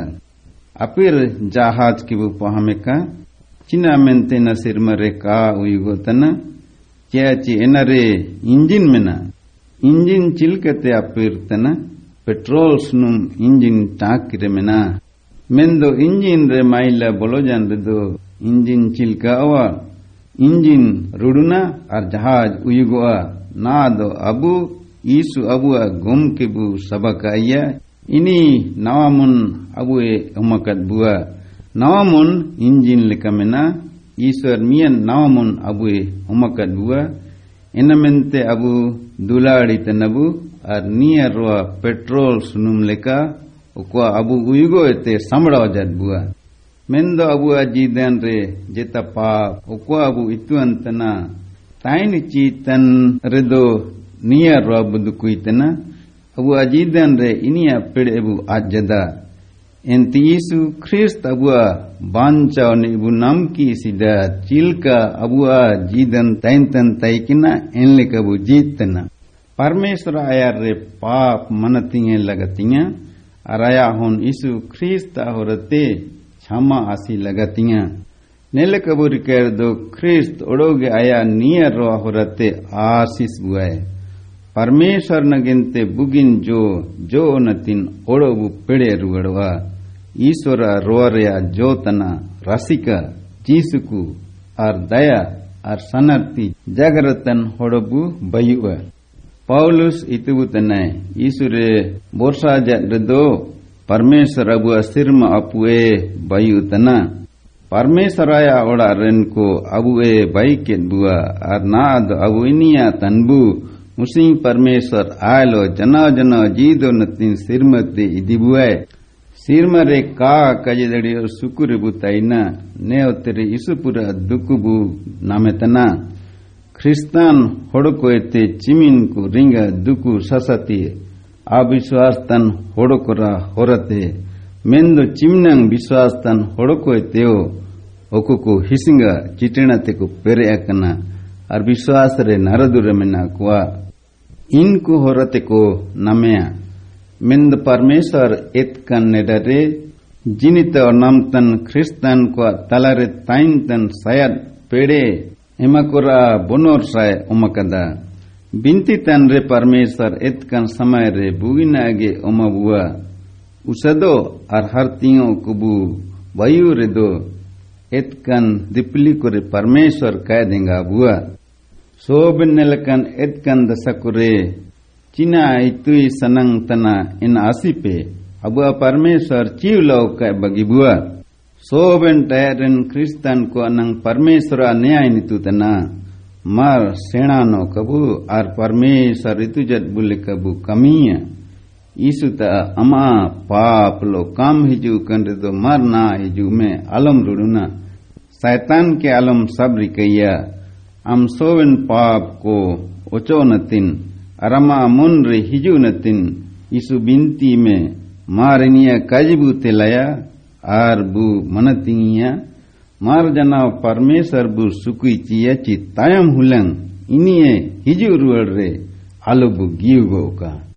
ಅಪಿರ್ ಜಾಹಾಜ್ ಕಿಬು ಪಹಮೆಕ ಚಿನ್ನ ಮೆಂತೆ ನ ಸಿರ್ಮರೆ ಕಾ ಉಯುಗೋತನ ಚಿ ಎನರೆ ಇಂಜಿನ್ ಮೆನ ಇಂಜಿನ್ ಚಿಲ್ಕತೆ ಅಪಿರ್ತನ ಪೆಟ್ರೋಲ್ಸ್ ನು ಇಂಜಿನ್ ಟಾಕಿರ ಮೆನ ᱢᱮᱱᱫᱚ ᱤᱧᱡᱤᱱ ᱨᱮ ᱢᱟᱭᱞᱟ ᱵᱚᱞᱚᱡᱟᱱ ᱨᱮᱫᱚ ᱤᱧᱡᱤᱱ ᱪᱤᱞᱠᱟᱣᱟ ᱤᱧᱡᱤᱱ ᱨᱩᱰᱩᱱᱟ ᱟᱨ ᱡᱟᱦᱟᱡᱽ ᱩᱭᱩᱜᱚᱜᱼᱟ ᱱᱟ ᱫᱚ ᱟᱵᱩ ඊසු අබුව ගොම්කෙබු සබක අයිය ඉනි නවමුන් අබුවේ උමකත් බුව නවමුන් ඉන්ජින් ලකමෙන ඊස්වර මියන් නවමුන් අබුවේ උමකත් බුව එනමෙන්ත අබු දුලාඩිත නබු අර් නියරව පෙට්‍රෝල් සුනුම් ලකා ukwa abu uyugo ete samra jat bua mendo abu aji den re jeta pa ukwa abu itu antana taini chi tan redo nia ro budu kuitena abu ajidan re inia pede bu ajada enti Yesu Christ abu banca ni ibu namki sida cilka abu jidan taintan taikina enle kabu jitena परमेश्वर आया रे पाप मनतिंगे लगतिया अराया हुन यीशु ख्रीस्त होरते क्षमा आसी लगतिया nail कबूर कर दो ख्रीस्त ओडोगे आया नियर रो होरते आशीष बुआए परमेश्वर नगिनते बुगिन जो जो नतिन ओडोबु पेड़े रुगड़वा ईश्वर रोरया जो तना रसिका जीसुकु और दया और सनर्ति जगरतन होडोबु butanai isure, borsa jat redo परमेश्वर अबु अस्थिरमा अपुए बायु तना परमेश्वर आया ओड़ा रेन को अबुए बाई के बुआ और नाद अबु इनिया तनबु मुसिंग परमेश्वर आयलो जना जना जीदो नतिन सिरमते ख्रिस्तान होड़कोते चिमिनको रिंग दुकु ससति अविश्वास तन होड़कोरा होरते मेन्दो चिमनंग विश्वास तन होड़कोते हो ಒಕ್ಕುಕು ಹಿಸಿಂಗ ಚಿಟಿಣತೆಕು ಪೆರೆಯಕನ ಅರ್ ವಿಶ್ವಾಸರೆ ನರದುರಮೆನಾಕುವ ಇನ್ಕು ಹೊರತೆಕು ನಮೆಯ ಮೆಂದ ಪರಮೇಶ್ವರ್ ಎತ್ ಕನ್ನೆಡರೆ ಜಿನಿತ ನಮ್ತನ್ ಕ್ರಿಸ್ತನ್ ಕ್ವ ತಲರೆ ತೈನ್ ತನ್ Syed ಪೆಡೆ emakura bonor sai umakada binti tanre parmesar etkan samay re bugina age umabua usado ar hartiyo kubu vayu redo etkan dipli kore parmesar kaidinga bua sobinelkan etkan dasakure china itui sanang tana in asipe abua parmesar chiwlau kai bagibua न्याय नितु तना मार सेना no कबु are परमेश्वर ऋतु जट बुले कबु कमिया ईसु त अमा पाप लो काम हिजु कंरे दो मर ना हिजु में अलम रुडुना शैतान के आलम सब रिकैया अम सोवन पाप को ओचो नतिन अरमा मुन रे हिजु नतिन ईसु बिनती में मारनिया कजबू तेलया sukui cia ci tayam hulang ini e hiju ruar re alu bu giu go ka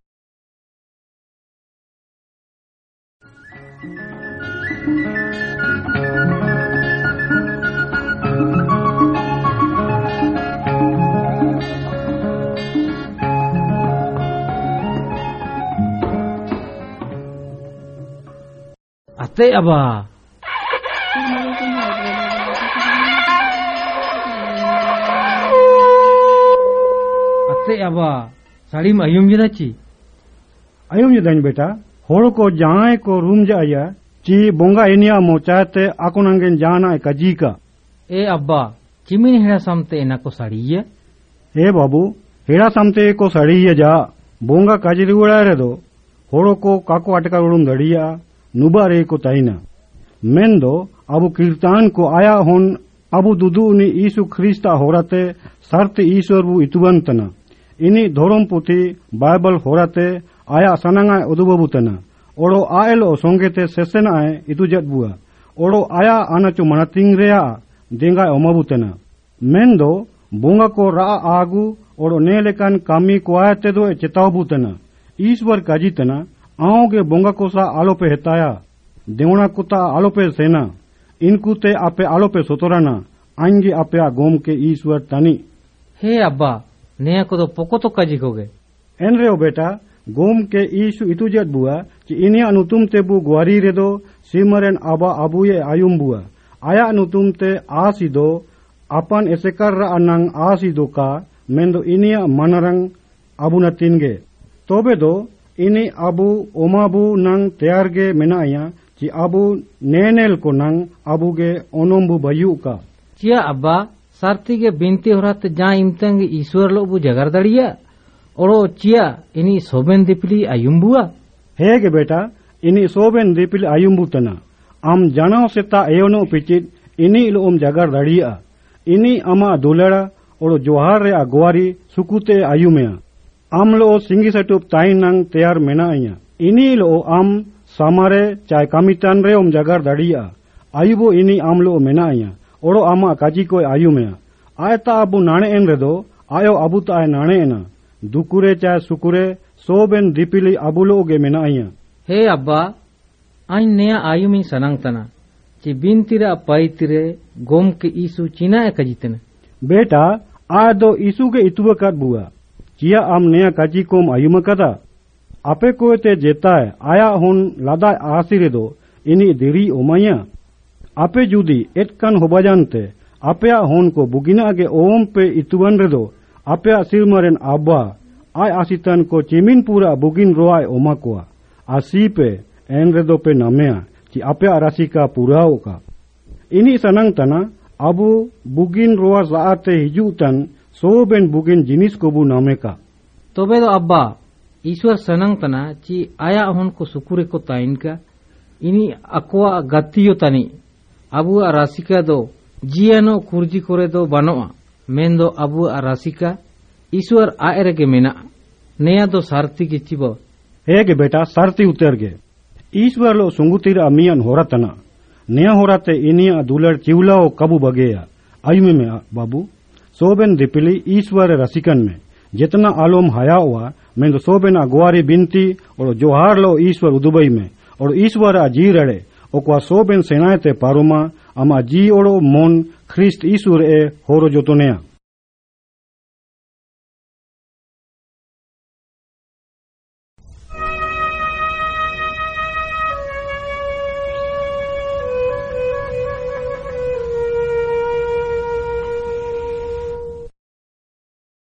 Ate aba. Ate aba. Sari में अयुम जदा ची अयुम जदान बेटा होड़ को जाए को रूम जाया ची बोंगा इनिया मोचाते आको नंगेन जाना कजी का ए अब्बा चिमिन हेड़ा समते इना को साड़ी ये ए बाबू हेड़ा समते को साड़ी ये जा बोंगा काजी रुड़ा रे दो होड़ो को काको अटका उड़ुम दड़िया नुबारे को आया अबु दुदु उनी ईसु ख्रिस्ता होराते, सर्त ईश्वर बु इतुवंतना इनी धोरम पुथी बाइबल होराते, आया सनंगा उदुबबुतना। आए इतुजत बुआ ओड़ो आया आनाचो मनतिंग रेया देंगा ओमबुतना। मेंदो बोंगा को रा आगु, ओड़ो ने लेकन कामी को चेतावबुतना। ईश्वर हेताया देवना कुता आलोपे सेना इनकुते आपे आलोपे सोतोराना आंगे आपे आ गोम के ईश्वर तनी। हे अब्बा ने को तो पोको तो काजी कोगे एन रेओ बेटा गोम के ईशु इतुजत बुआ कि इने अनुतुम ते बु ग्वारी रे दो सिमरन आबा अबुये आयुम बुआ। आया अनुतुम ते आसी दो अपन एसेकर अनंग आसी दो का मेंदो इनिया मनरंग अबुना तिनगे तोबे दो ini abu omabu nang tearge menaya ci abu nenel ko nang abu ge onombu bayu ka. Cia abba sarti ge binti horat ja imtang ईश्वर लो बु जगार दड़िया ओरो चिया इनी सोबेन दिपली आयुम्बुआ हे गे बेटा इनी सोबेन दिपली आयुम्बु तना आम जानो सेता एयोनो पिचित इन लो ओम जगार दड़िया इन अमा दुलड़ा ओरो जोहार रे अगवारी सुकुते आयुमेया आम लो सिंगी सटूप ताई नंग तैयार मेना आया इनी लो आम सामारे चाय कामितान रे ओम जगार दड़िया। आयु बो इनी आम लो मेना आया ओड़ो आमा काजी को आयु में आयता अबू नाने एन रे दो आयो अबू तो आय नाने एना। दुकुरे चाय सुकुरे सो बेन दीपिली अबू लो गे मेना आया हे अब्बा आई नया आयु में सनंग तना। चि बिन तिरा पाई तिरे गोम के ईसु चिना एकजितने बेटा आ दो ईसु के इतुब कर बुआ। चिया आम नया काची कोम आयुम कदा? आपे को ते जेता है आया हुन लादा आसीरे दो, इनी देरी ओमाया। आपे जुदी एट कन होबा जानते आपे आ को बुगिना के ओम पे इतुवन रे आपे आ सिरमरेन आबा, आय आसितन को चिमिन पूरा बुगिन रोआय ओमा कोआ। आसी पे, एन रे पे नामे कि आपे आ राशि का पूरा होगा। इनी सनंग तना अब बुगिन रोआ जाते हिजुतन सोब एंड बुग 소벤 부겐 지니스 नामे का तोबे तो अब्बा ईश्वर सनंग तना ची आया हन को सुकुरे को ताइन का इनी अकवा गतियो तनी अबुआ राशिका दो जियानो कुर्जी कोरे दो बनोआ मेन दो अबुआ राशिका ईश्वर आए रगे मेना नया दो सारती की चिबो हे के बेटा सारती उतर गे ईश्वर लो सुंगुतिर अमियन होरा तना नया होरा ते इनिया दुलर चिवला ओ कबू बगेया आयु में बाबू दिपिली ईश्वर रसिकन में। जितना आलोम हया हुआ मैं तो सोबेन गुआरी बिनती और जोहार लो ईश्वर उदुबई में। और ईश्वर जी रड़े, ओकवा सोबेन सेनाए ते पारुमा, अमा जी ओड़ो मोन ख्रिस्ट ईश्वर ए होरो जोतोनेया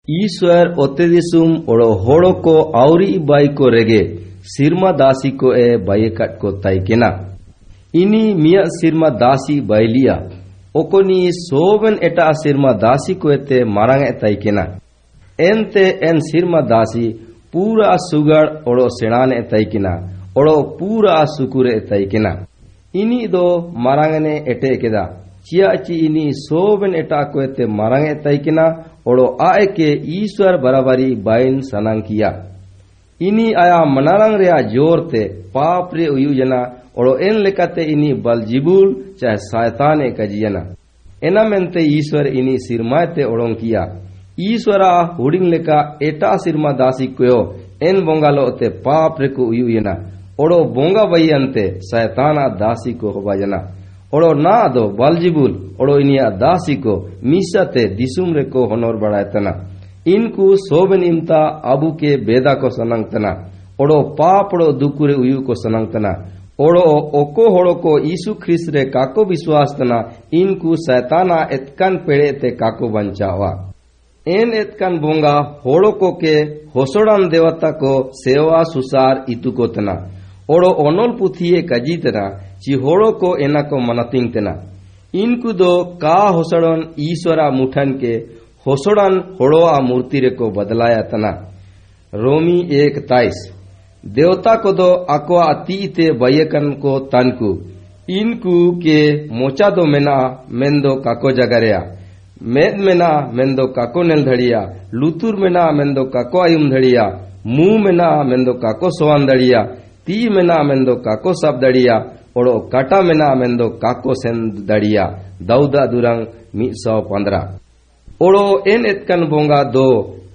ईश्वर ओते दिसुम ओड़ो होड़ो को आउरी बाई को रेगे सिरमा दासी को ए बाई कट को ताई केना इनी मिया सिरमा दासी बाइलिया ओकोनी सोवन एटा सिरमा दासी को एते मारांग ए ताई केना एनते एन सिरमा दासी पूरा सुगड़ ओड़ो सेणान ए ताई केना ओड़ो पूरा सुकुरे ए ताई केना इनी दो मारांगने एटे केदा चिया ची इनी सोवन एटा को एते मारांग ए ताई केना ओड़ो आए के ईश्वर बराबरी बाइन सनांग किया इनी आया मनारंग रे ज़ोर ते पाप रे उयुजना ओड़ो एन लेकाते इनी बलजिबुल चाहे शैतान कजियना एना मेनते ईश्वर इनी सिरमाते ओड़ों किया ईश्वरा हुडिंग लेका एटा सिरमा दासी कोयो पाप ओड़ो ओड़ो ना दो बलजिबुल, ओड़ो इनिया दासी को मीसाते दिसुम रे को होनोर बड़ायतना। इनको सोबन इमता अबू के बेदा को सनंगतना। ओड़ो पापड़ो दुकुरे उयु को सनंगतना। ओड़ो ओको होड़ो को यीशु ख्रिस्त रे काको विश्वास तना इनको शैताना एतकन पेड़े ते काको बंचावा। एन एतकन बोंगा को के होसोड़न देवता को सेवा सुसार इतु को तना ओड़ो ओनोल होड़ो को एना को मनतिंग तना। इनको दो का होसड़न ईश्वरा मुठन के होसड़न होड़ोआ मूर्ति रे को बदलाया तना। रोमी एक ताइस। देवता को दो अक्वा अतीते बयकन को तनकु। इनको के मोचा दो मेना मेंदो काको जगरिया। मेद मेना मेंदो काको नेल धड़िया। लुतुर मेना मेंदो काको आयुम धड़िया। मुँह मेना मेंदो काको सोवान धड़िया। ती मेना मेंदो काको सब दड़िया ओड़ो काटा मेना मेंदो काको सेन दड़िया दौदा दुरंग मी सौ पंद्रह। ओड़ो एन एतकन बोंगा दो,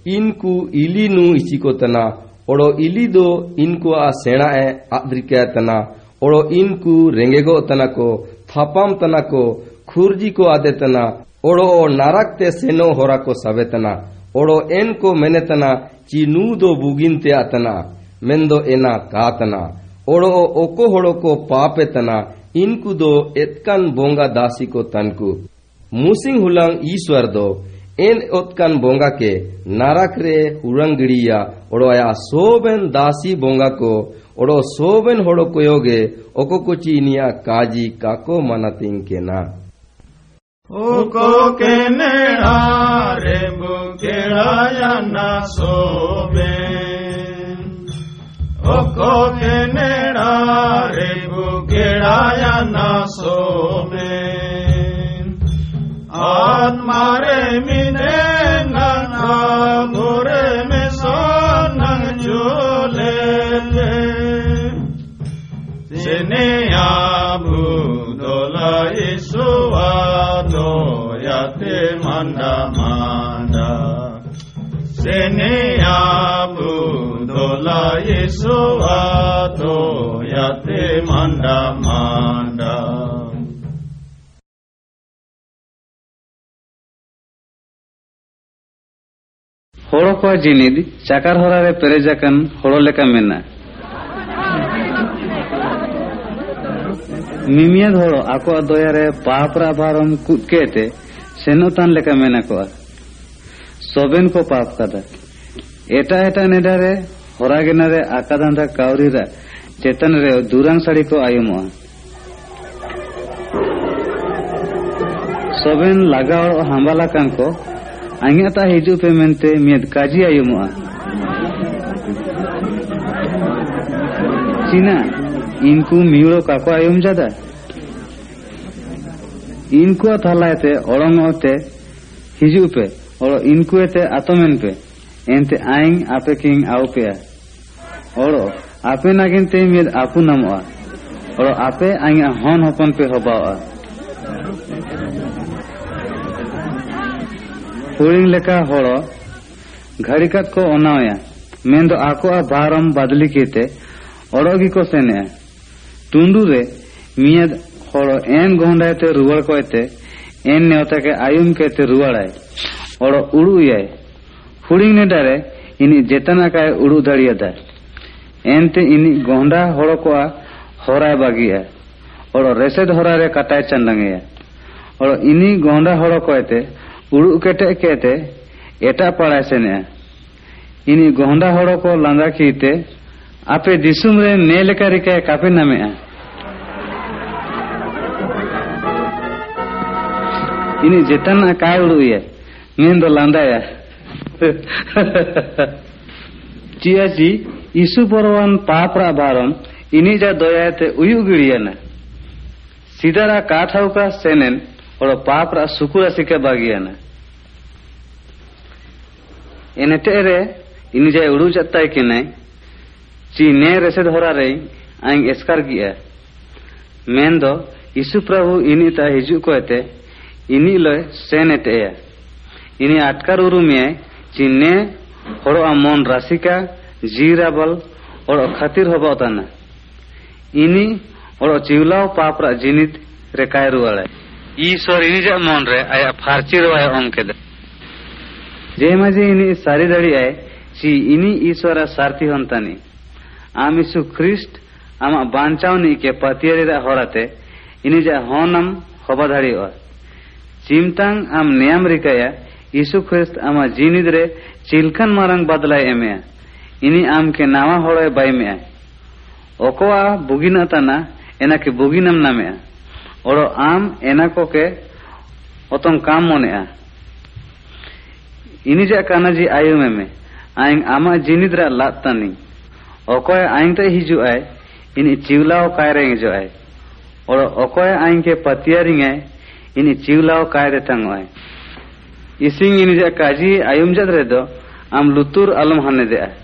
इनको इली नु इसी को तना। ओड़ो इली दो, इनको आ सेना ए आद्रिका तना। ओड़ो इनको रेंगेगो तना को, थापाम तना को, खुरजी को आदे तना। ओड़ो नारक ते सेनो होरा को सवे तना। ओड़ो एन को मेने तना, चीनू दो बुगिन ते आतना मेंदो एना कातना ओड़ो ओको होड़ो को पापे तना इनको दो एतकन बोंगा दासी को तनकु मुसिंग हुलंग ईश्वर दो एन ओतकन बोंगा के नारक रे हुरंगड़िया ओड़ो आया सोबेन दासी बोंगा को ओड़ो सोबेन होड़ो को योगे ओको कुची निया काजी काको मनतिंग के ना Uko kenera rebu keraya na soben. Oko kenera rebu geraya nasomen. Atmare mine nana dore. Sene abu dola isu ato yate manda manda. Sene abu dola yesu ato yate manda manda ᱦᱚᱲ ᱠᱚᱣᱟᱜ ᱡᱤᱱᱤᱫ ᱪᱟᱠᱟᱨ ᱦᱚᱨᱟ ᱨᱮ ᱯᱮᱨᱮᱡ ᱟᱠᱟᱱ ᱦᱚᱲ ᱞᱮᱠᱟ ᱢᱮᱱᱟᱜᱼᱟ ᱢᱤᱢᱤᱭᱟᱫ ᱦᱚᱲ ᱟᱠᱚᱣᱟᱜ ᱫᱚᱭᱟᱨᱮ ᱯᱟᱯ ᱨᱟ ᱵᱷᱟᱨᱚᱢ ᱠᱩᱫ ᱠᱮᱛᱮ ᱥᱮᱱᱚᱛᱟᱱ ᱞᱮᱠᱟ ᱢᱮᱱᱟ ᱠᱚᱣᱟ ᱥᱚᱵᱮᱱ ᱠᱚ ᱯᱟᱯ ᱠᱟᱫᱟ ᱮᱴᱟ ᱮᱴᱟ ᱱᱮᱰᱟ ଖରାଗିନାରେ ଆକାଧାନ୍ଧା କାଉରୀର ଚେତନରେ ଦୁରାଂ ଶାଢ଼ୀ କୁ ଆୟୁମ ସବେନ ଲାଗାଓ ହାମ୍ବାଲାକାଙ୍କ ଆଜ୍ଞାତା ହିଜୁ ପେମେଣ୍ଟ ମେଦ କାଜି ଆୟୁମ ଚିନା ଇନକୁ ମିଳ କାକ ଆୟୁମ ଜାଦା ଇନକୁ ଥାଲା ଏତେ ଅଳଙ୍ଗ ହିଜୁ ପେ ଇନକୁ ଏତେ ପେ ᱮᱱᱛᱮ ᱟᱭᱤᱝ ᱟᱯᱮ ᱠᱤᱝ ᱟᱣᱯᱮᱭᱟ ᱚᱲᱚ ᱟᱯᱮ ᱱᱟᱜᱤᱱ ᱛᱮ ᱢᱤᱫ ᱟᱯᱩ ᱱᱟᱢᱚᱜᱼᱟ ᱚᱲᱚ ᱟᱯᱮ ᱟᱭᱤᱝ ᱦᱚᱱ ᱦᱚᱯᱚᱱ ᱯᱮ ᱦᱚᱵᱟᱣᱟ ᱦᱩᱲᱤᱝ ᱞᱮᱠᱟ ᱦᱚᱲᱚ ᱜᱷᱟᱲᱤᱠᱟᱛ ᱠᱚ ᱚᱱᱟᱣᱭᱟ ᱢᱮᱱᱫᱚ ᱟᱠᱚᱣᱟᱜ ᱵᱷᱟᱨᱚᱢ ᱵᱟᱫᱞᱤ ᱠᱮᱛᱮ ᱚᱲᱚᱜ ᱜᱮᱠᱚ ᱥᱮᱱᱮᱜᱼᱟ ᱛᱩᱸᱫᱩ ᱨᱮ ᱢᱤᱭᱟᱹᱫ ᱦᱚᱲᱚ ᱮᱱ ᱜᱚᱦᱚᱸᱰᱟᱭᱛᱮ ᱨᱩᱣᱟᱹᱲ ᱠᱚᱭᱛᱮ ᱮᱱ ᱱᱮᱣᱛᱟ ᱠᱮ ᱟᱭᱩᱢ ᱠᱮᱛᱮ ᱨᱩᱣᱟᱹᱲᱟᱭ ᱚᱲᱚᱜ ᱩᱲᱩᱭᱟᱭ ᱦᱩᱰᱤᱧ ᱱᱮᱰᱟᱨᱮ ᱤᱱᱤ ᱡᱮᱛᱟᱱᱟᱠᱟᱭ ᱩᱲᱩ ᱫᱟᱲᱮᱭᱟᱫᱟ ᱮᱱᱛᱮ ᱤᱱᱤ ᱜᱚᱸᱰᱟ ᱦᱚᱲ ᱠᱚᱣᱟᱜ ᱦᱚᱨᱟᱭ ᱵᱟᱹᱜᱤᱜᱼᱟ ᱚᱲᱚ ᱨᱮᱥᱮᱫ ᱦᱚᱨᱟᱨᱮ ᱠᱟᱴᱟᱭ ᱪᱟᱸᱫᱟᱝᱮᱭᱟ ᱚᱲᱚ ᱤᱱᱤ ᱜᱚᱸᱰᱟ ᱦᱚᱲ ᱠᱚᱭᱛᱮ ᱩᱲᱩ ᱠᱮᱴᱮᱡ ᱠᱮᱛᱮ ᱮᱴᱟᱜ ᱯᱟᱲᱟᱭ ᱥᱮᱱᱮᱜᱼᱟ ᱤᱱᱤ ᱜᱚᱸᱰᱟ ᱦᱚᱲ ᱠᱚ ᱞᱟᱸᱫᱟ ᱠᱤᱛᱮ ᱟᱯᱮ ᱫᱤᱥᱚᱢ ᱨᱮ ᱱᱮ ᱞᱮᱠᱟ ᱨᱮᱠᱟᱭ ᱠᱟᱯᱮ ᱱᱟᱢᱮᱜᱼᱟ ᱤᱱᱤ ᱡᱮᱛᱟᱱᱟᱜ ᱠᱟᱭ ᱩᱲᱩᱭᱟ ᱢᱮᱱᱫᱚ ᱞᱟᱸᱫᱟᱭᱟ ya cia isu porwan papra baram ini ja doyate uyu giriana sidara kathauka senen oro papra sukura sike bagiana enete re ini ja udu jattai kenai ci ne resed horare aing eskar gia mendo isu prabhu ini ta hiju ko ete ini loy seneteya ini atkar urumye chinne horo amon rasika jirabal oro khatir hobotana ini oro chiulao papra jinit rekay ruwale ईश्वर इनी जा मन रे, आया फारची रवाय ओंके दे। जे मज़े इनी सारी दड़ी आए, ची इनी ईश्वर सारथी हंतानी आम ईसु ख्रिस्ट, आमा बांचावनी के पतियरी रा होराते इनी जा होनम होबा धड़ी और। चिमतांग आम नेम रिकाया यीशु ख्रिस्त आमा जीनिद रे चिलकन मारंग बदलाय एमे इनी आम के नावा होड़े बाय में ओकोआ बुगिना तना एना के बुगिनम नामे ओरो आम एना को के ओतम काम मोने इनी जा काना जी आयु में में आइंग आमा जीनिद रा लातानी ओकोय आइंग ते हिजु आय इनी चिवलाओ कायरे जो आय और ओकोय आइंग के पतियारिंग आय ini ciulao kaide tangoy ising ini ja kaji